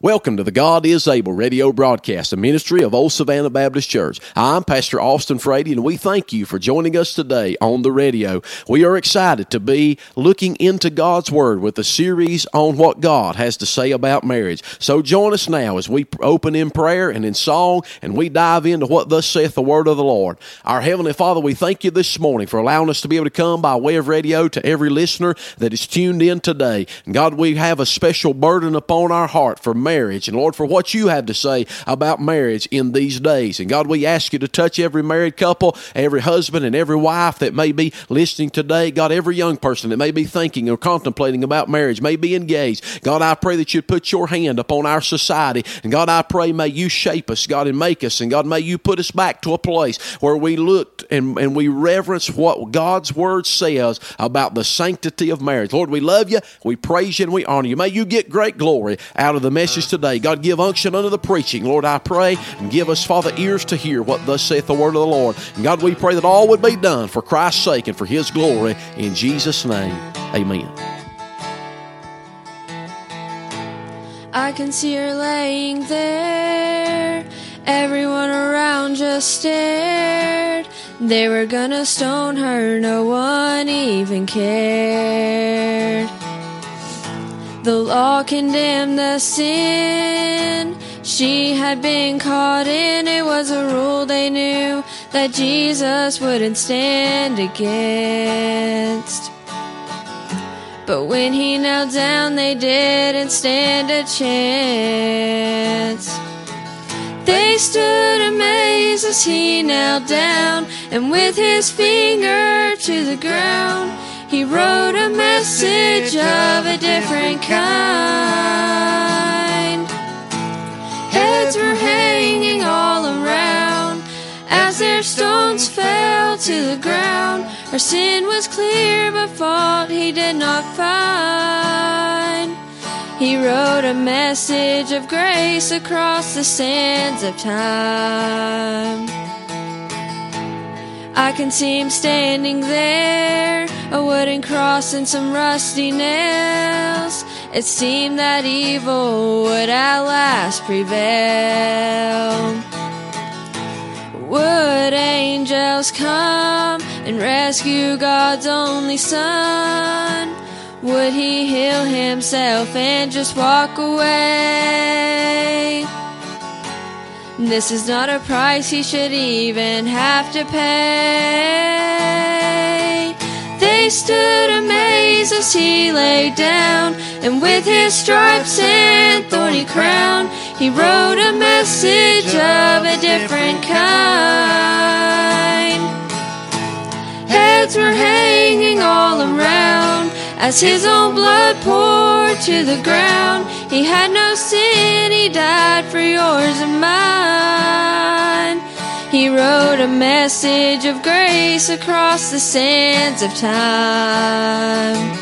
Welcome to the God is Able radio broadcast, a ministry of Old Savannah Baptist Church. I'm Pastor Austin Frady, and we thank you for joining us today on the radio. We are excited to be looking into God's Word with a series on what God has to say about marriage. So join us now as we open in prayer and in song, and we dive into what thus saith the Word of the Lord. Our Heavenly Father, we thank you this morning for allowing us to be able to come by way of radio to every listener that is tuned in today. And God, we have a special burden upon our heart for marriage. And Lord, for what you have to say about marriage in these days. And God, we ask you to touch every married couple, every husband, and every wife that may be listening today. God, every young person that may be thinking or contemplating about marriage, may be engaged. God, I pray that you'd put your hand upon our society. And God, I pray, may you shape us, God, and make us. And God, may you put us back to a place where we looked and, and we reverence what God's word says about the sanctity of marriage. Lord, we love you, we praise you, and we honor you. May you get great glory out of the message today. God, give unction unto the preaching. Lord, I pray and give us, Father, ears to hear what thus saith the word of the Lord. And God, we pray that all would be done for Christ's sake and for his glory. In Jesus' name, amen. I can see her laying there. Everyone around just stared. They were gonna stone her, no one even cared. The law condemned the sin she had been caught in. It was a rule they knew that Jesus wouldn't stand against. But when he knelt down, they didn't stand a chance. They stood amazed as he knelt down, and with his finger to the ground, he wrote a message Her sin was clear, but fault he did not find. He wrote a message of grace across the sands of time. I can see him standing there, a wooden cross and some rusty nails. It seemed that evil would at last prevail. Would angels come and rescue God's only Son? Would he heal himself and just walk away? This is not a price he should even have to pay. They stood amazed as he lay down, and with his stripes and thorny crown, he wrote a message of a different kind. Were hanging all around as his own blood poured to the ground. He had no sin, he died for yours and mine. He wrote a message of grace across the sands of time.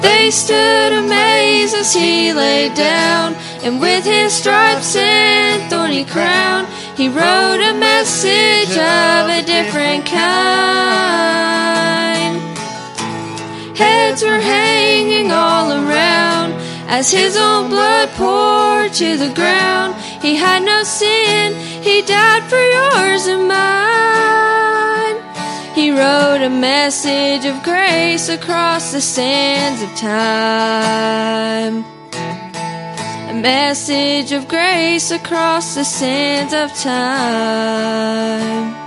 They stood amazed as he lay down, and with his stripes and thorny crown, he wrote a message of different kind. Heads were hanging all around as his own blood poured to the ground. He had no sin, he died for yours and mine. He wrote a message of grace across the sands of time. A message of grace across the sands of time.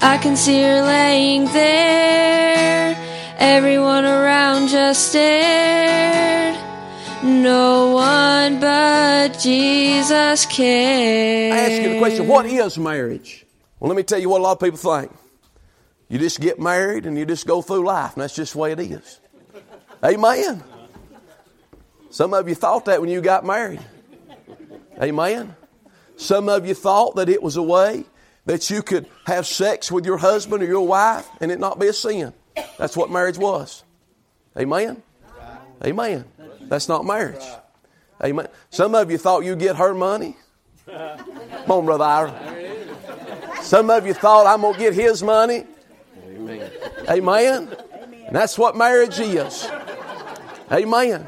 I can see her laying there. Everyone around just stared. No one but Jesus cared. I ask you the question what is marriage? Well, let me tell you what a lot of people think. You just get married and you just go through life, and that's just the way it is. Amen. Some of you thought that when you got married. Amen. Some of you thought that it was a way that you could have sex with your husband or your wife and it not be a sin. That's what marriage was. Amen. Amen. That's not marriage. Amen. Some of you thought you'd get her money. Come on, Brother Ira. Some of you thought I'm going to get his money. Amen. Amen. And that's what marriage is. Amen.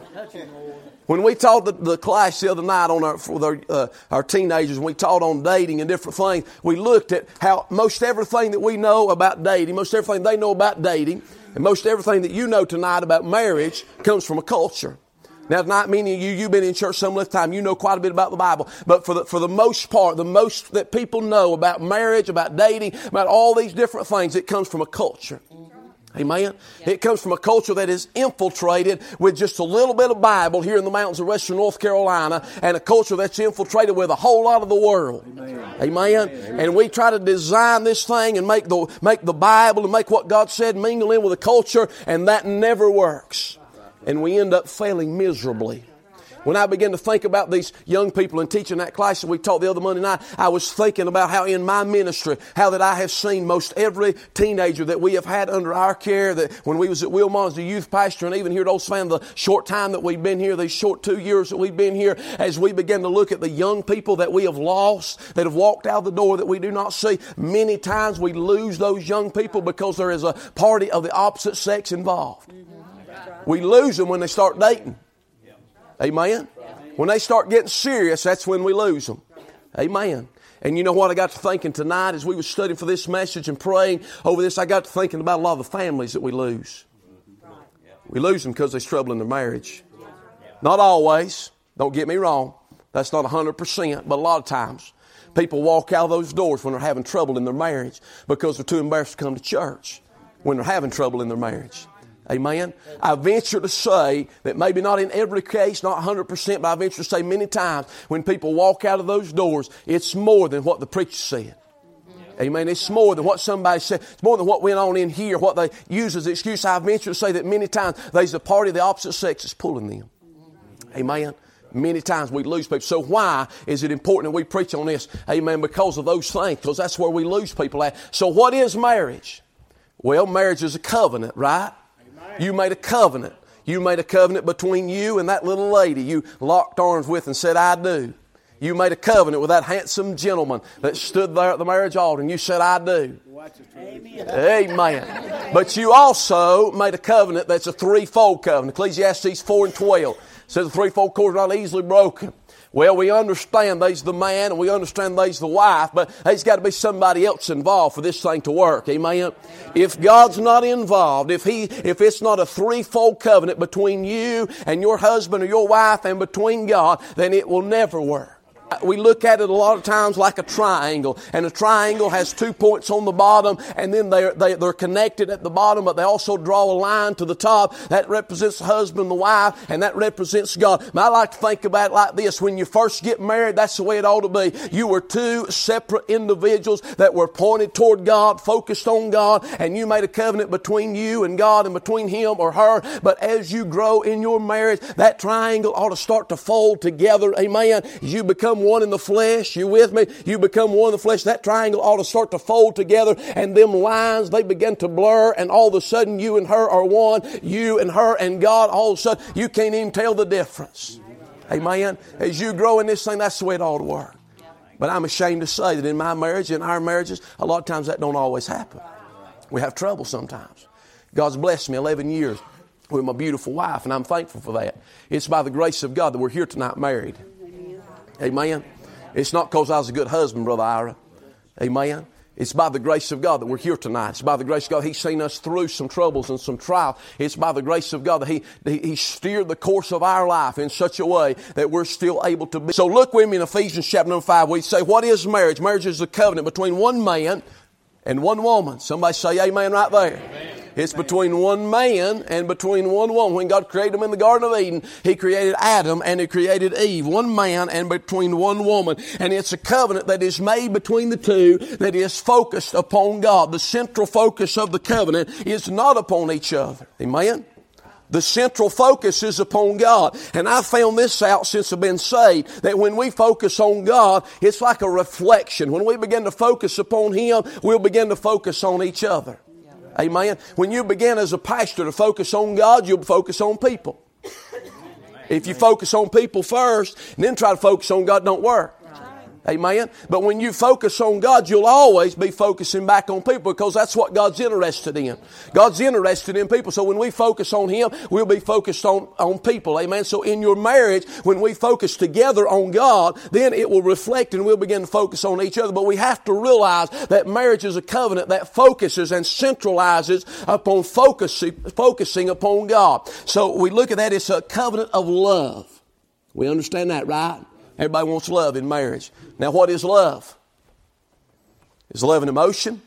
When we taught the, the class the other night on our, for uh, our teenagers, we taught on dating and different things, we looked at how most everything that we know about dating, most everything they know about dating, and most everything that you know tonight about marriage comes from a culture. Now, not meaning you, you've been in church some length time, you know quite a bit about the Bible, but for the, for the most part, the most that people know about marriage, about dating, about all these different things, it comes from a culture. Amen. It comes from a culture that is infiltrated with just a little bit of Bible here in the mountains of western North Carolina and a culture that's infiltrated with a whole lot of the world. Amen. Amen. And we try to design this thing and make the, make the Bible and make what God said mingle in with the culture and that never works. And we end up failing miserably. When I began to think about these young people and teaching that class that we taught the other Monday night, I was thinking about how in my ministry, how that I have seen most every teenager that we have had under our care, that when we was at Wilmot as a youth pastor and even here at Old Savannah, the short time that we've been here, these short two years that we've been here, as we begin to look at the young people that we have lost, that have walked out the door that we do not see, many times we lose those young people because there is a party of the opposite sex involved. Mm-hmm. We lose them when they start dating. Amen? When they start getting serious, that's when we lose them. Amen. And you know what I got to thinking tonight as we were studying for this message and praying over this, I got to thinking about a lot of the families that we lose. We lose them because there's trouble in their marriage. Not always. Don't get me wrong. That's not 100%, but a lot of times. People walk out of those doors when they're having trouble in their marriage because they're too embarrassed to come to church when they're having trouble in their marriage. Amen. I venture to say that maybe not in every case, not 100%, but I venture to say many times when people walk out of those doors, it's more than what the preacher said. Amen. It's more than what somebody said. It's more than what went on in here, what they use as an excuse. I venture to say that many times there's a party of the opposite sex that's pulling them. Amen. Many times we lose people. So why is it important that we preach on this? Amen. Because of those things. Because that's where we lose people at. So what is marriage? Well, marriage is a covenant, right? You made a covenant. You made a covenant between you and that little lady you locked arms with and said, I do. You made a covenant with that handsome gentleman that stood there at the marriage altar and you said, I do. Amen. Amen. But you also made a covenant that's a threefold covenant. Ecclesiastes 4 and 12 says the threefold cord is not easily broken. Well, we understand there's the man and we understand there's the wife, but there's got to be somebody else involved for this thing to work. Amen. If God's not involved, if he, if it's not a threefold covenant between you and your husband or your wife and between God, then it will never work. We look at it a lot of times like a triangle, and a triangle has two points on the bottom, and then they're, they, are they are connected at the bottom, but they also draw a line to the top. That represents the husband, the wife, and that represents God. I like to think about it like this. When you first get married, that's the way it ought to be. You were two separate individuals that were pointed toward God, focused on God, and you made a covenant between you and God and between him or her. But as you grow in your marriage, that triangle ought to start to fold together. Amen. You become one in the flesh. You with me? You become one in the flesh. That triangle ought to start to fold together and them lines, they begin to blur and all of a sudden you and her are one. You and her and God, all of a sudden you can't even tell the difference. Amen. As you grow in this thing, that's the way it ought to work. But I'm ashamed to say that in my marriage, in our marriages, a lot of times that don't always happen. We have trouble sometimes. God's blessed me 11 years with my beautiful wife, and I'm thankful for that. It's by the grace of God that we're here tonight married. Amen. It's not because I was a good husband, Brother Ira. Amen. It's by the grace of God that we're here tonight. It's by the grace of God He's seen us through some troubles and some trial. It's by the grace of God that He, he steered the course of our life in such a way that we're still able to be. So look with me in Ephesians chapter number 5. We say, what is marriage? Marriage is a covenant between one man and one woman. Somebody say amen right there. Amen. It's between one man and between one woman. When God created them in the Garden of Eden, He created Adam and He created Eve. One man and between one woman. And it's a covenant that is made between the two that is focused upon God. The central focus of the covenant is not upon each other. Amen? The central focus is upon God. And I found this out since I've been saved, that when we focus on God, it's like a reflection. When we begin to focus upon Him, we'll begin to focus on each other. Amen. When you begin as a pastor to focus on God, you'll focus on people. If you focus on people first and then try to focus on God, don't work. Amen. But when you focus on God, you'll always be focusing back on people because that's what God's interested in. God's interested in people. So when we focus on Him, we'll be focused on, on people. Amen. So in your marriage, when we focus together on God, then it will reflect and we'll begin to focus on each other. But we have to realize that marriage is a covenant that focuses and centralizes upon focusing, focusing upon God. So we look at that, it's a covenant of love. We understand that, right? Everybody wants love in marriage. Now, what is love? Is love an emotion?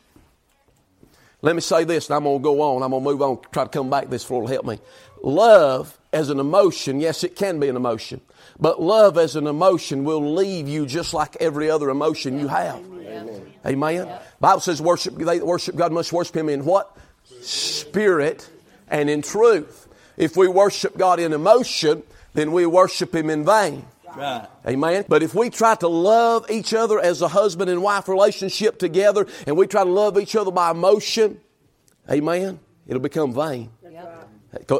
Let me say this, and I'm going to go on. I'm going to move on, try to come back this for will help me. Love as an emotion, yes, it can be an emotion. But love as an emotion will leave you just like every other emotion you have. Amen. Amen. Bible says worship they worship God must worship him in what? Spirit and in truth. If we worship God in emotion, then we worship him in vain. Right. Amen. But if we try to love each other as a husband and wife relationship together and we try to love each other by emotion, amen, it'll become vain. Yep.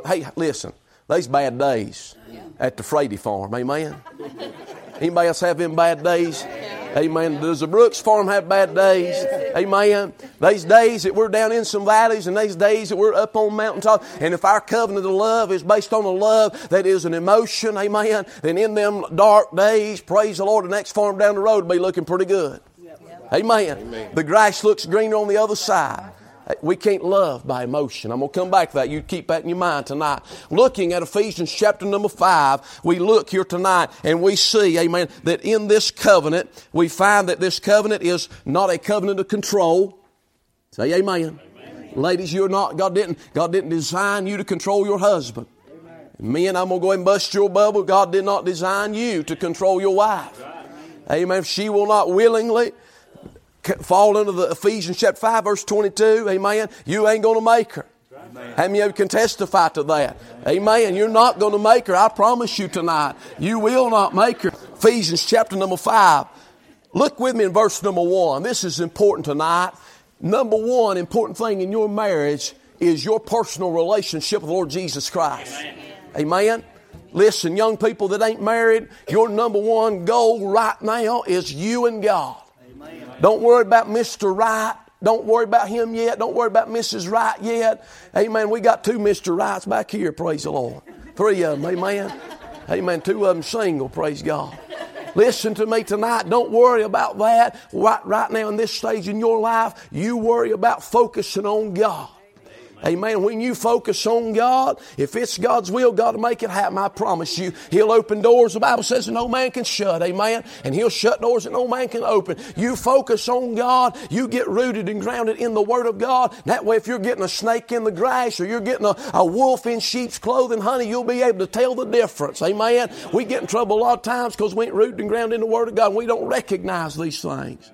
Hey, listen, these bad days at the Frady farm, amen. Anybody else have them bad days? Amen. Does the Brooks farm have bad days? Amen. These days that we're down in some valleys and these days that we're up on mountaintop. And if our covenant of love is based on a love that is an emotion, amen, then in them dark days, praise the Lord, the next farm down the road will be looking pretty good. Amen. amen. The grass looks greener on the other side. We can't love by emotion. I'm going to come back to that. You keep that in your mind tonight. Looking at Ephesians chapter number five, we look here tonight and we see, amen, that in this covenant, we find that this covenant is not a covenant of control. Say amen. amen. Ladies, you're not, God didn't, God didn't design you to control your husband. Amen. Men, I'm going to go and bust your bubble. God did not design you to control your wife. Amen. If she will not willingly, fall into the Ephesians chapter 5 verse 22, amen, you ain't going to make her. Amen. How many of you can testify to that? Amen. You're not going to make her. I promise you tonight. You will not make her. Ephesians chapter number 5. Look with me in verse number 1. This is important tonight. Number one important thing in your marriage is your personal relationship with the Lord Jesus Christ. Amen. Amen. Listen, young people that ain't married, your number one goal right now is you and God. Don't worry about Mr. Right. Don't worry about him yet. Don't worry about Mrs. Right yet. Amen. We got two Mr. Rights back here, praise the Lord. Three of them, amen. Amen. Two of them single, praise God. Listen to me tonight. Don't worry about that. Right, right now in this stage in your life, you worry about focusing on God. Amen. When you focus on God, if it's God's will, God will make it happen. I promise you. He'll open doors. The Bible says no man can shut. Amen. And He'll shut doors that no man can open. You focus on God. You get rooted and grounded in the Word of God. That way, if you're getting a snake in the grass or you're getting a, a wolf in sheep's clothing, honey, you'll be able to tell the difference. Amen. We get in trouble a lot of times because we ain't rooted and grounded in the Word of God. We don't recognize these things.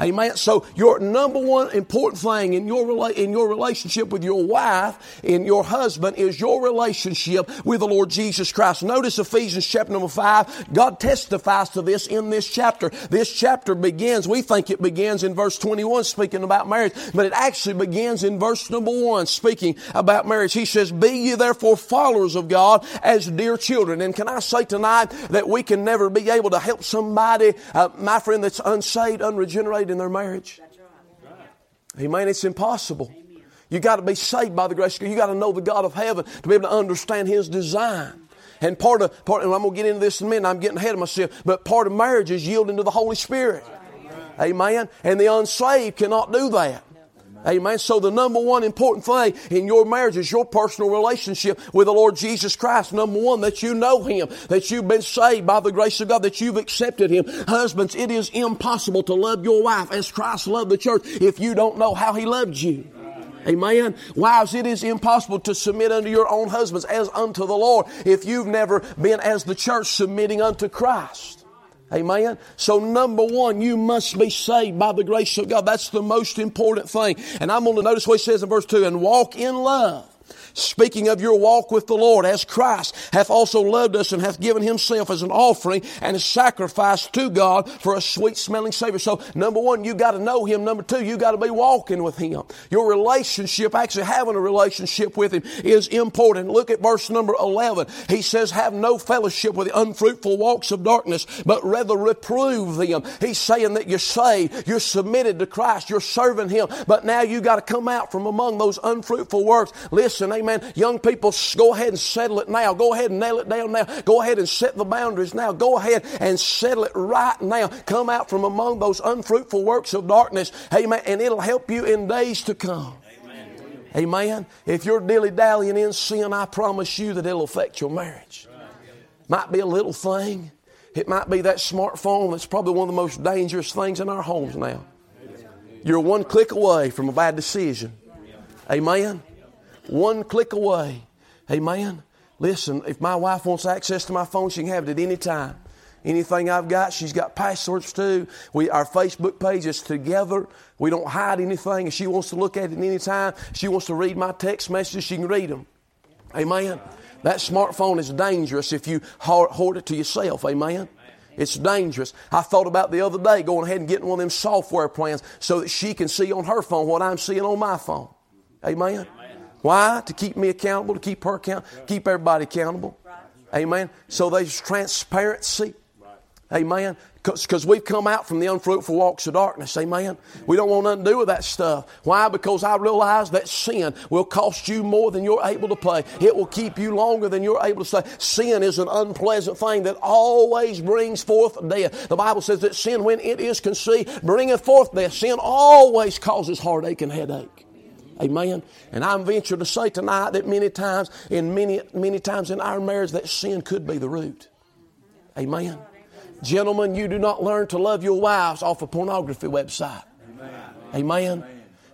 Amen. So your number one important thing in your rela- in your relationship with your wife, in your husband, is your relationship with the Lord Jesus Christ. Notice Ephesians chapter number five. God testifies to this in this chapter. This chapter begins. We think it begins in verse twenty one, speaking about marriage, but it actually begins in verse number one, speaking about marriage. He says, "Be ye therefore followers of God as dear children." And can I say tonight that we can never be able to help somebody, uh, my friend, that's unsaved, unregenerated in their marriage? Right. Amen. It's impossible. Amen. You got to be saved by the grace of God. You got to know the God of heaven to be able to understand His design. And part of, part, and I'm going to get into this in a minute, I'm getting ahead of myself, but part of marriage is yielding to the Holy Spirit. Right. Amen. And the unsaved cannot do that. Amen. So the number one important thing in your marriage is your personal relationship with the Lord Jesus Christ. Number one, that you know Him, that you've been saved by the grace of God, that you've accepted Him. Husbands, it is impossible to love your wife as Christ loved the church if you don't know how He loved you. Amen. Wives, it is impossible to submit unto your own husbands as unto the Lord if you've never been as the church submitting unto Christ. Amen. So number one, you must be saved by the grace of God. That's the most important thing. And I'm going to notice what he says in verse two, and walk in love Speaking of your walk with the Lord, as Christ hath also loved us and hath given himself as an offering and a sacrifice to God for a sweet smelling Savior. So, number one, you got to know Him. Number two, you got to be walking with Him. Your relationship, actually having a relationship with Him, is important. Look at verse number 11. He says, Have no fellowship with the unfruitful walks of darkness, but rather reprove them. He's saying that you're saved, you're submitted to Christ, you're serving Him, but now you got to come out from among those unfruitful works. Listen, amen. Young people, go ahead and settle it now. Go ahead and nail it down now. Go ahead and set the boundaries now. Go ahead and settle it right now. Come out from among those unfruitful works of darkness. Amen. And it'll help you in days to come. Amen. Amen. If you're dilly dallying in sin, I promise you that it'll affect your marriage. Might be a little thing. It might be that smartphone that's probably one of the most dangerous things in our homes now. You're one click away from a bad decision. Amen. One click away. Amen. Listen, if my wife wants access to my phone, she can have it at any time. Anything I've got, she's got passwords too. We, our Facebook page is together. We don't hide anything. If she wants to look at it at any time, she wants to read my text messages, she can read them. Amen. That smartphone is dangerous if you hoard it to yourself. Amen. It's dangerous. I thought about the other day going ahead and getting one of them software plans so that she can see on her phone what I'm seeing on my phone. Amen. Why? To keep me accountable, to keep her accountable, keep everybody accountable. Amen. So there's transparency. Amen. Because we've come out from the unfruitful walks of darkness. Amen. We don't want nothing to do with that stuff. Why? Because I realize that sin will cost you more than you're able to pay. It will keep you longer than you're able to stay. Sin is an unpleasant thing that always brings forth death. The Bible says that sin, when it is conceived, bringeth forth death. Sin always causes heartache and headache. Amen. And I'm venture to say tonight that many times, in many, many times in our marriage, that sin could be the root. Amen. Gentlemen, you do not learn to love your wives off a pornography website. Amen. Amen.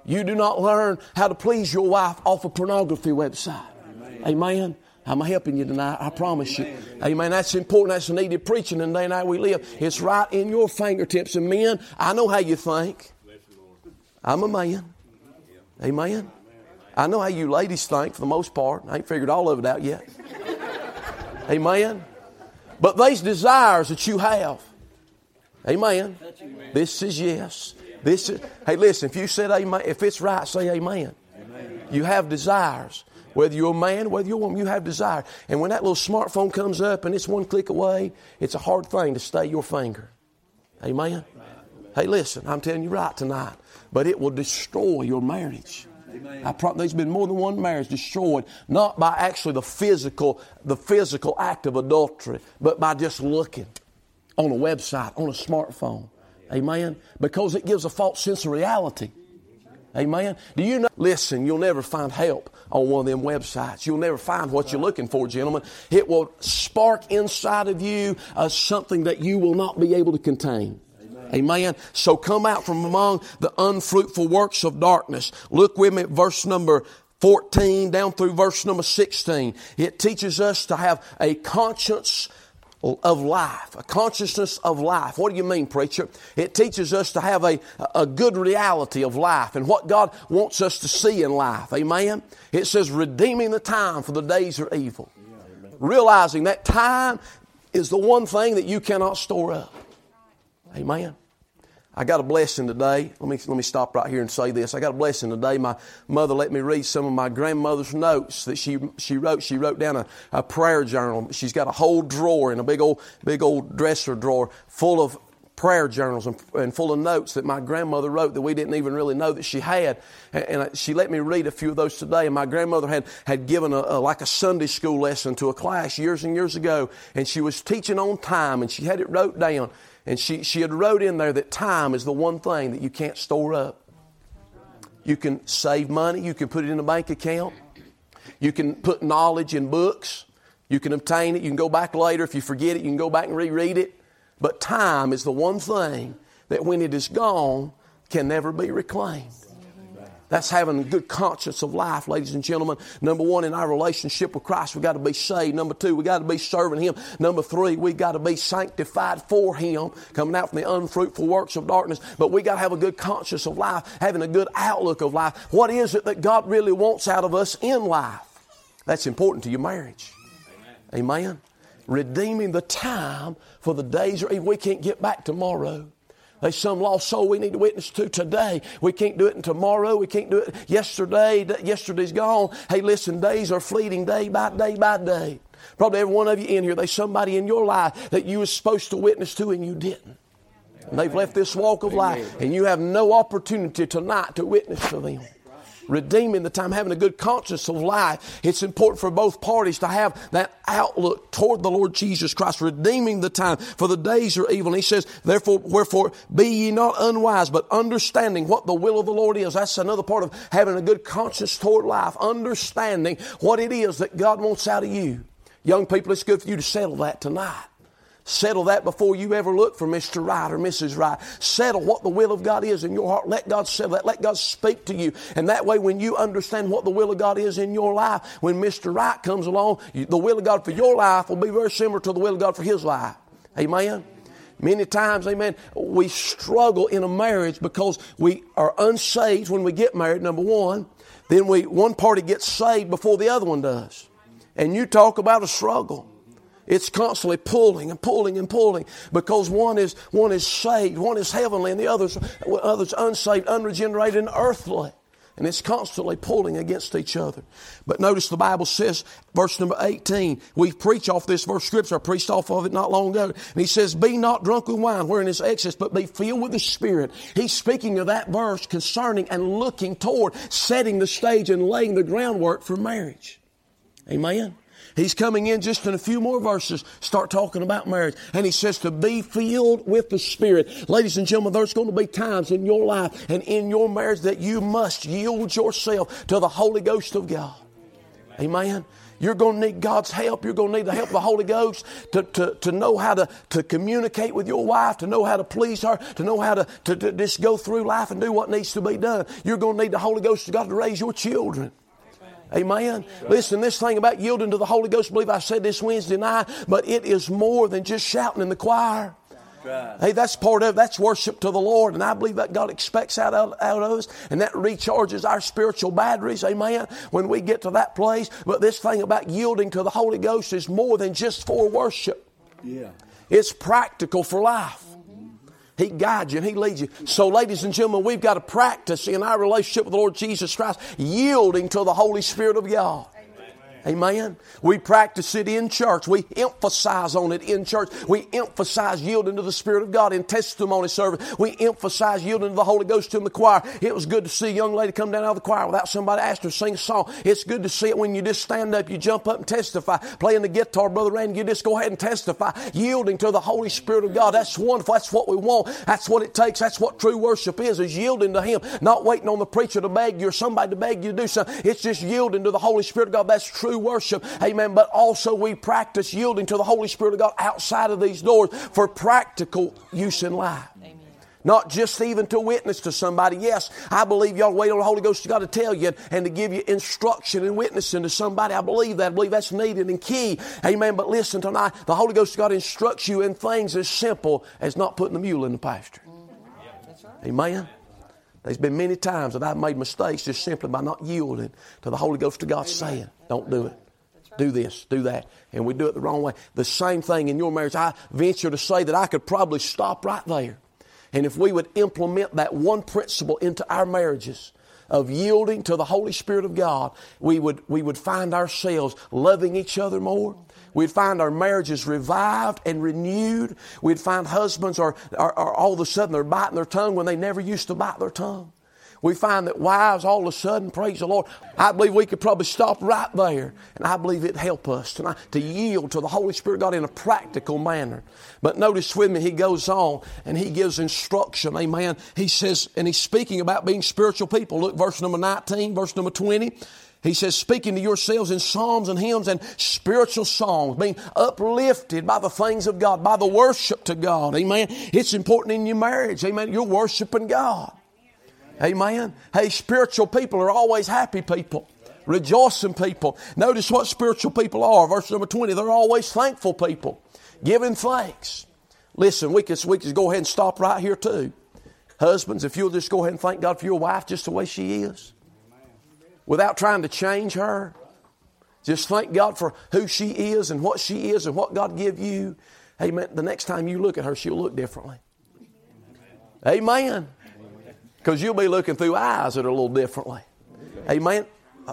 You do not learn how to please your wife off a pornography website. Amen. Amen. I'm helping you tonight. I promise you. Amen. That's important. That's needed preaching in the day and we live. It's right in your fingertips. And men, I know how you think. I'm a man. Amen. I know how you ladies think for the most part. I ain't figured all of it out yet. Amen. But these desires that you have, amen. This is yes. This is, hey, listen, if you said amen, if it's right, say amen. amen. You have desires. Whether you're a man, whether you're a woman, you have desire. And when that little smartphone comes up and it's one click away, it's a hard thing to stay your finger. Amen. Hey, listen, I'm telling you right tonight, but it will destroy your marriage. I pro- there's been more than one marriage destroyed, not by actually the physical, the physical act of adultery, but by just looking on a website, on a smartphone. Amen. Because it gives a false sense of reality. Amen. Do you know? Listen, you'll never find help on one of them websites. You'll never find what you're looking for, gentlemen. It will spark inside of you uh, something that you will not be able to contain. Amen. So come out from among the unfruitful works of darkness. Look with me at verse number 14 down through verse number 16. It teaches us to have a conscience of life, a consciousness of life. What do you mean, preacher? It teaches us to have a, a good reality of life and what God wants us to see in life. Amen? It says, redeeming the time for the days are evil. Realizing that time is the one thing that you cannot store up. Amen. I got a blessing today. Let me, let me stop right here and say this. I got a blessing today. My mother let me read some of my grandmother's notes that she, she wrote. She wrote down a, a prayer journal. She's got a whole drawer in a big old, big old dresser drawer full of prayer journals and, and, full of notes that my grandmother wrote that we didn't even really know that she had. And, and uh, she let me read a few of those today. And my grandmother had, had given a, a, like a Sunday school lesson to a class years and years ago. And she was teaching on time and she had it wrote down. And she, she had wrote in there that time is the one thing that you can't store up. You can save money, you can put it in a bank account, you can put knowledge in books, you can obtain it, you can go back later. If you forget it, you can go back and reread it. But time is the one thing that when it is gone can never be reclaimed. That's having a good conscience of life, ladies and gentlemen. Number one, in our relationship with Christ, we got to be saved. Number two, we got to be serving Him. Number three, we got to be sanctified for Him, coming out from the unfruitful works of darkness. But we got to have a good conscience of life, having a good outlook of life. What is it that God really wants out of us in life? That's important to your marriage. Amen. Amen. Redeeming the time for the days or we can't get back tomorrow. There's some lost soul we need to witness to today. We can't do it tomorrow. We can't do it yesterday. Yesterday's gone. Hey, listen, days are fleeting day by day by day. Probably every one of you in here, there's somebody in your life that you were supposed to witness to and you didn't. And they've left this walk of life, and you have no opportunity tonight to witness to them redeeming the time, having a good conscience of life. It's important for both parties to have that outlook toward the Lord Jesus Christ, redeeming the time, for the days are evil. And he says, therefore, wherefore, be ye not unwise, but understanding what the will of the Lord is. That's another part of having a good conscience toward life, understanding what it is that God wants out of you. Young people, it's good for you to settle that tonight. Settle that before you ever look for Mr. Right or Mrs. Right. Settle what the will of God is in your heart. Let God settle that. Let God speak to you. And that way, when you understand what the will of God is in your life, when Mr. Right comes along, the will of God for your life will be very similar to the will of God for his life. Amen. Many times, amen, we struggle in a marriage because we are unsaved when we get married, number one. Then we, one party gets saved before the other one does. And you talk about a struggle. It's constantly pulling and pulling and pulling because one is, one is saved, one is heavenly, and the other's, other's unsaved, unregenerated, and earthly. And it's constantly pulling against each other. But notice the Bible says, verse number 18, we preach off this verse scripture. I preached off of it not long ago. And he says, Be not drunk with wine wherein is excess, but be filled with the Spirit. He's speaking of that verse concerning and looking toward setting the stage and laying the groundwork for marriage. Amen. He's coming in just in a few more verses, start talking about marriage. And he says to be filled with the Spirit. Ladies and gentlemen, there's going to be times in your life and in your marriage that you must yield yourself to the Holy Ghost of God. Amen. You're going to need God's help. You're going to need the help of the Holy Ghost to, to, to know how to, to communicate with your wife, to know how to please her, to know how to, to, to just go through life and do what needs to be done. You're going to need the Holy Ghost of God to raise your children. Amen. Listen, this thing about yielding to the Holy Ghost, I believe I said this Wednesday night, but it is more than just shouting in the choir. Hey, that's part of that's worship to the Lord, and I believe that God expects out of, out of us, and that recharges our spiritual batteries. Amen. When we get to that place, but this thing about yielding to the Holy Ghost is more than just for worship. Yeah, it's practical for life. He guides you and He leads you. So, ladies and gentlemen, we've got to practice in our relationship with the Lord Jesus Christ, yielding to the Holy Spirit of God. Amen. We practice it in church. We emphasize on it in church. We emphasize yielding to the Spirit of God in testimony service. We emphasize yielding to the Holy Ghost in the choir. It was good to see a young lady come down out of the choir without somebody asking her to sing a song. It's good to see it when you just stand up, you jump up and testify. Playing the guitar, Brother Randy, you just go ahead and testify. Yielding to the Holy Spirit of God. That's wonderful. That's what we want. That's what it takes. That's what true worship is, is yielding to Him. Not waiting on the preacher to beg you or somebody to beg you to do something. It's just yielding to the Holy Spirit of God. That's true true worship. Amen. But also we practice yielding to the Holy Spirit of God outside of these doors for practical use in life. Amen. Not just even to witness to somebody. Yes, I believe y'all wait on the Holy Ghost to God to tell you and to give you instruction and witnessing to somebody. I believe that. I believe that's needed and key. Amen. But listen tonight, the Holy Ghost of God instructs you in things as simple as not putting the mule in the pasture. Mm. Amen. There's been many times that I've made mistakes just simply by not yielding to the Holy Ghost of God saying, don't do it. Do this, do that. And we do it the wrong way. The same thing in your marriage. I venture to say that I could probably stop right there. And if we would implement that one principle into our marriages, of yielding to the Holy Spirit of God, we would, we would find ourselves loving each other more. We'd find our marriages revived and renewed. We'd find husbands are, are, are all of a sudden they're biting their tongue when they never used to bite their tongue. We find that wives all of a sudden, praise the Lord, I believe we could probably stop right there. And I believe it'd help us tonight to yield to the Holy Spirit God in a practical manner. But notice with me, he goes on and he gives instruction. Amen. He says, and he's speaking about being spiritual people. Look, verse number 19, verse number 20. He says, speaking to yourselves in psalms and hymns and spiritual songs, being uplifted by the things of God, by the worship to God. Amen. It's important in your marriage. Amen. You're worshiping God. Amen. Hey, spiritual people are always happy people, rejoicing people. Notice what spiritual people are. Verse number 20, they're always thankful people, giving thanks. Listen, we could, we could go ahead and stop right here too. Husbands, if you'll just go ahead and thank God for your wife just the way she is without trying to change her. Just thank God for who she is and what she is and what God give you. Amen. The next time you look at her, she'll look differently. Amen. Because you'll be looking through eyes that are a little differently. Amen.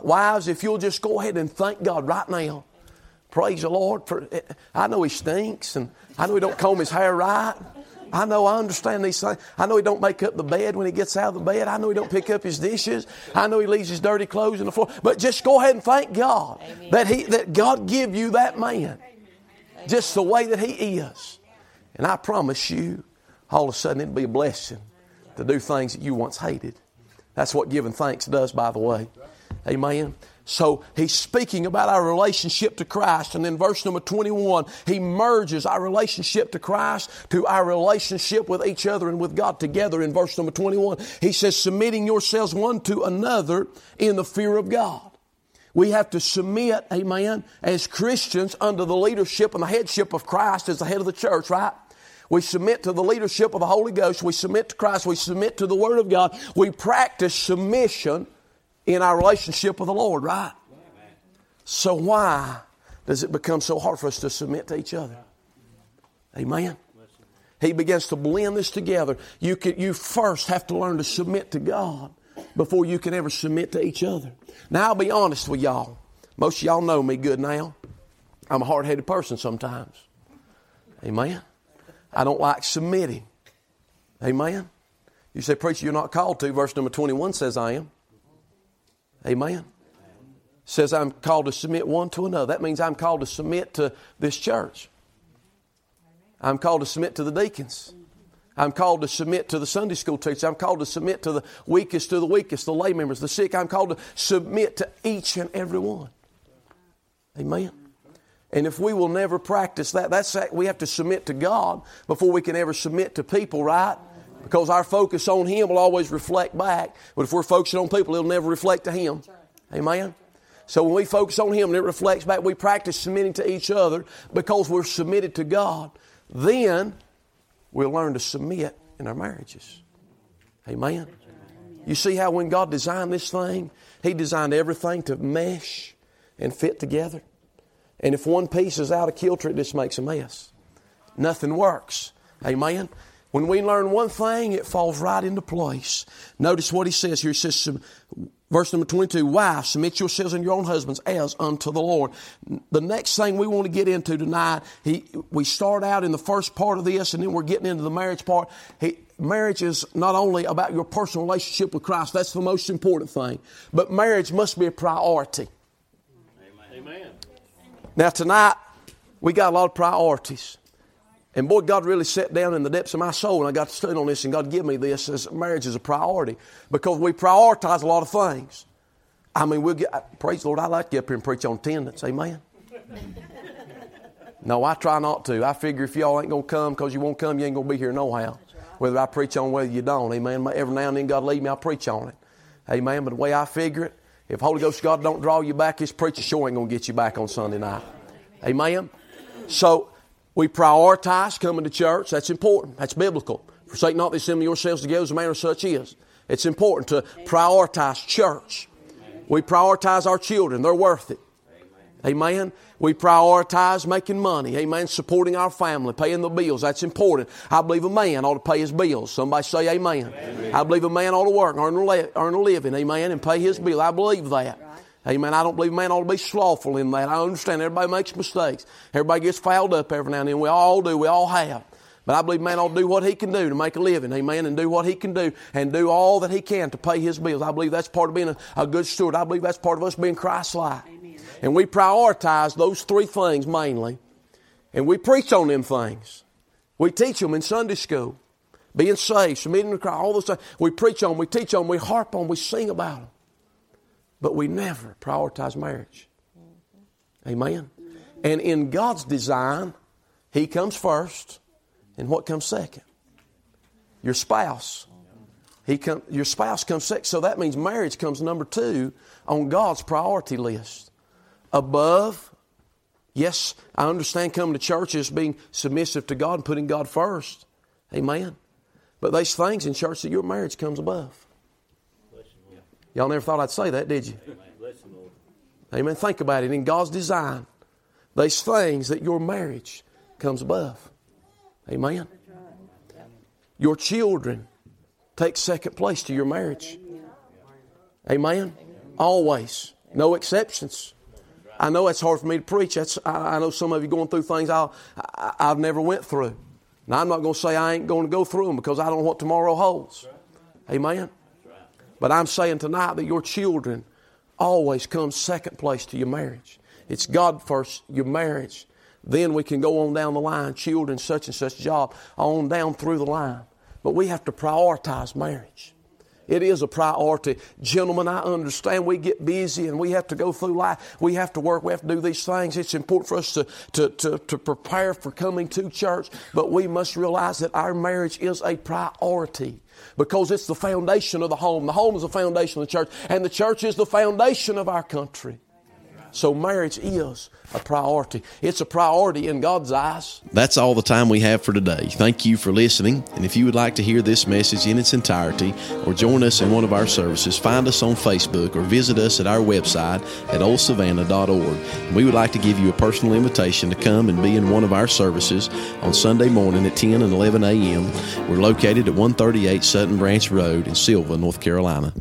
Wives, if you'll just go ahead and thank God right now. Praise the Lord for I know he stinks and I know he don't comb his hair right. I know I understand these things. I know he don't make up the bed when he gets out of the bed. I know he don't pick up his dishes. I know he leaves his dirty clothes on the floor. But just go ahead and thank God Amen. that he that God give you that man. Just the way that he is. And I promise you, all of a sudden it'll be a blessing to do things that you once hated. That's what giving thanks does, by the way. Amen. So he's speaking about our relationship to Christ. And then verse number 21, he merges our relationship to Christ to our relationship with each other and with God together in verse number 21. He says, submitting yourselves one to another in the fear of God. We have to submit, amen, as Christians under the leadership and the headship of Christ as the head of the church, right? We submit to the leadership of the Holy Ghost. We submit to Christ. We submit to the Word of God. We practice submission in our relationship with the Lord, right? So why does it become so hard for us to submit to each other? Amen. He begins to blend this together. You, can, you first have to learn to submit to God before you can ever submit to each other. Now, I'll be honest with y'all. Most of y'all know me good now. I'm a hard headed person sometimes. Amen. I don't like submitting. Amen. You say, Preacher, you're not called to. Verse number 21 says, I am. Amen. Says I'm called to submit one to another. That means I'm called to submit to this church. I'm called to submit to the deacons. I'm called to submit to the Sunday school teachers. I'm called to submit to the weakest to the weakest, the lay members, the sick. I'm called to submit to each and every one. Amen. And if we will never practice that, that's that we have to submit to God before we can ever submit to people, right? Because our focus on Him will always reflect back. But if we're focusing on people, it'll never reflect to Him. Amen? So when we focus on Him and it reflects back, we practice submitting to each other because we're submitted to God. Then we'll learn to submit in our marriages. Amen? You see how when God designed this thing, He designed everything to mesh and fit together. And if one piece is out of kilter, it just makes a mess. Nothing works. Amen? When we learn one thing, it falls right into place. Notice what he says here. He says, verse number 22, Wives, submit yourselves and your own husbands as unto the Lord. The next thing we want to get into tonight, he, we start out in the first part of this and then we're getting into the marriage part. He, marriage is not only about your personal relationship with Christ, that's the most important thing, but marriage must be a priority. Amen. Now, tonight, we got a lot of priorities. And boy, God really sat down in the depths of my soul and I got to study on this and God give me this as marriage is a priority because we prioritize a lot of things. I mean, we'll get, praise the Lord, I like to get up here and preach on attendance. Amen. no, I try not to. I figure if y'all ain't going to come because you won't come, you ain't going to be here no how. Whether I preach on whether you don't. Amen. Every now and then God lead me, I preach on it. Amen. But the way I figure it, if Holy Ghost God don't draw you back, His preacher sure ain't going to get you back on Sunday night. Amen. So we prioritize coming to church. That's important. That's biblical. Forsake not the assembly yourselves together as a manner such is. It's important to prioritize church. We prioritize our children. They're worth it. Amen. We prioritize making money. Amen. Supporting our family, paying the bills. That's important. I believe a man ought to pay his bills. Somebody say amen. amen. I believe a man ought to work, earn a, earn a living. Amen. And pay his bill. I believe that. Amen. I don't believe man ought to be slothful in that. I understand everybody makes mistakes. Everybody gets fouled up every now and then. We all do. We all have. But I believe man ought to do what he can do to make a living. Amen. And do what he can do and do all that he can to pay his bills. I believe that's part of being a, a good steward. I believe that's part of us being Christ-like. And we prioritize those three things mainly. And we preach on them things. We teach them in Sunday school. Being saved, submitting to Christ, all those things. We preach on, them, we teach on, them, we harp on, we sing about them but we never prioritize marriage. Amen. And in God's design, He comes first, and what comes second? Your spouse. He come, your spouse comes second. So that means marriage comes number two on God's priority list. Above, yes, I understand coming to church is being submissive to God and putting God first. Amen. But there's things in church that your marriage comes above. Y'all never thought I'd say that, did you? Amen. Think about it. In God's design, there's things that your marriage comes above. Amen. Your children take second place to your marriage. Amen. Always. No exceptions. I know it's hard for me to preach. That's, I, I know some of you going through things I'll, I, I've never went through. Now, I'm not going to say I ain't going to go through them because I don't know what tomorrow holds. Amen. But I'm saying tonight that your children always come second place to your marriage. It's God first, your marriage. Then we can go on down the line, children, such and such job, on down through the line. But we have to prioritize marriage. It is a priority. Gentlemen, I understand we get busy and we have to go through life. We have to work. We have to do these things. It's important for us to, to, to, to prepare for coming to church, but we must realize that our marriage is a priority because it's the foundation of the home. The home is the foundation of the church, and the church is the foundation of our country. So marriage is a priority. It's a priority in God's eyes. That's all the time we have for today. Thank you for listening. And if you would like to hear this message in its entirety or join us in one of our services, find us on Facebook or visit us at our website at oldsavannah.org. We would like to give you a personal invitation to come and be in one of our services on Sunday morning at 10 and 11 a.m. We're located at 138 Sutton Branch Road in Sylva, North Carolina.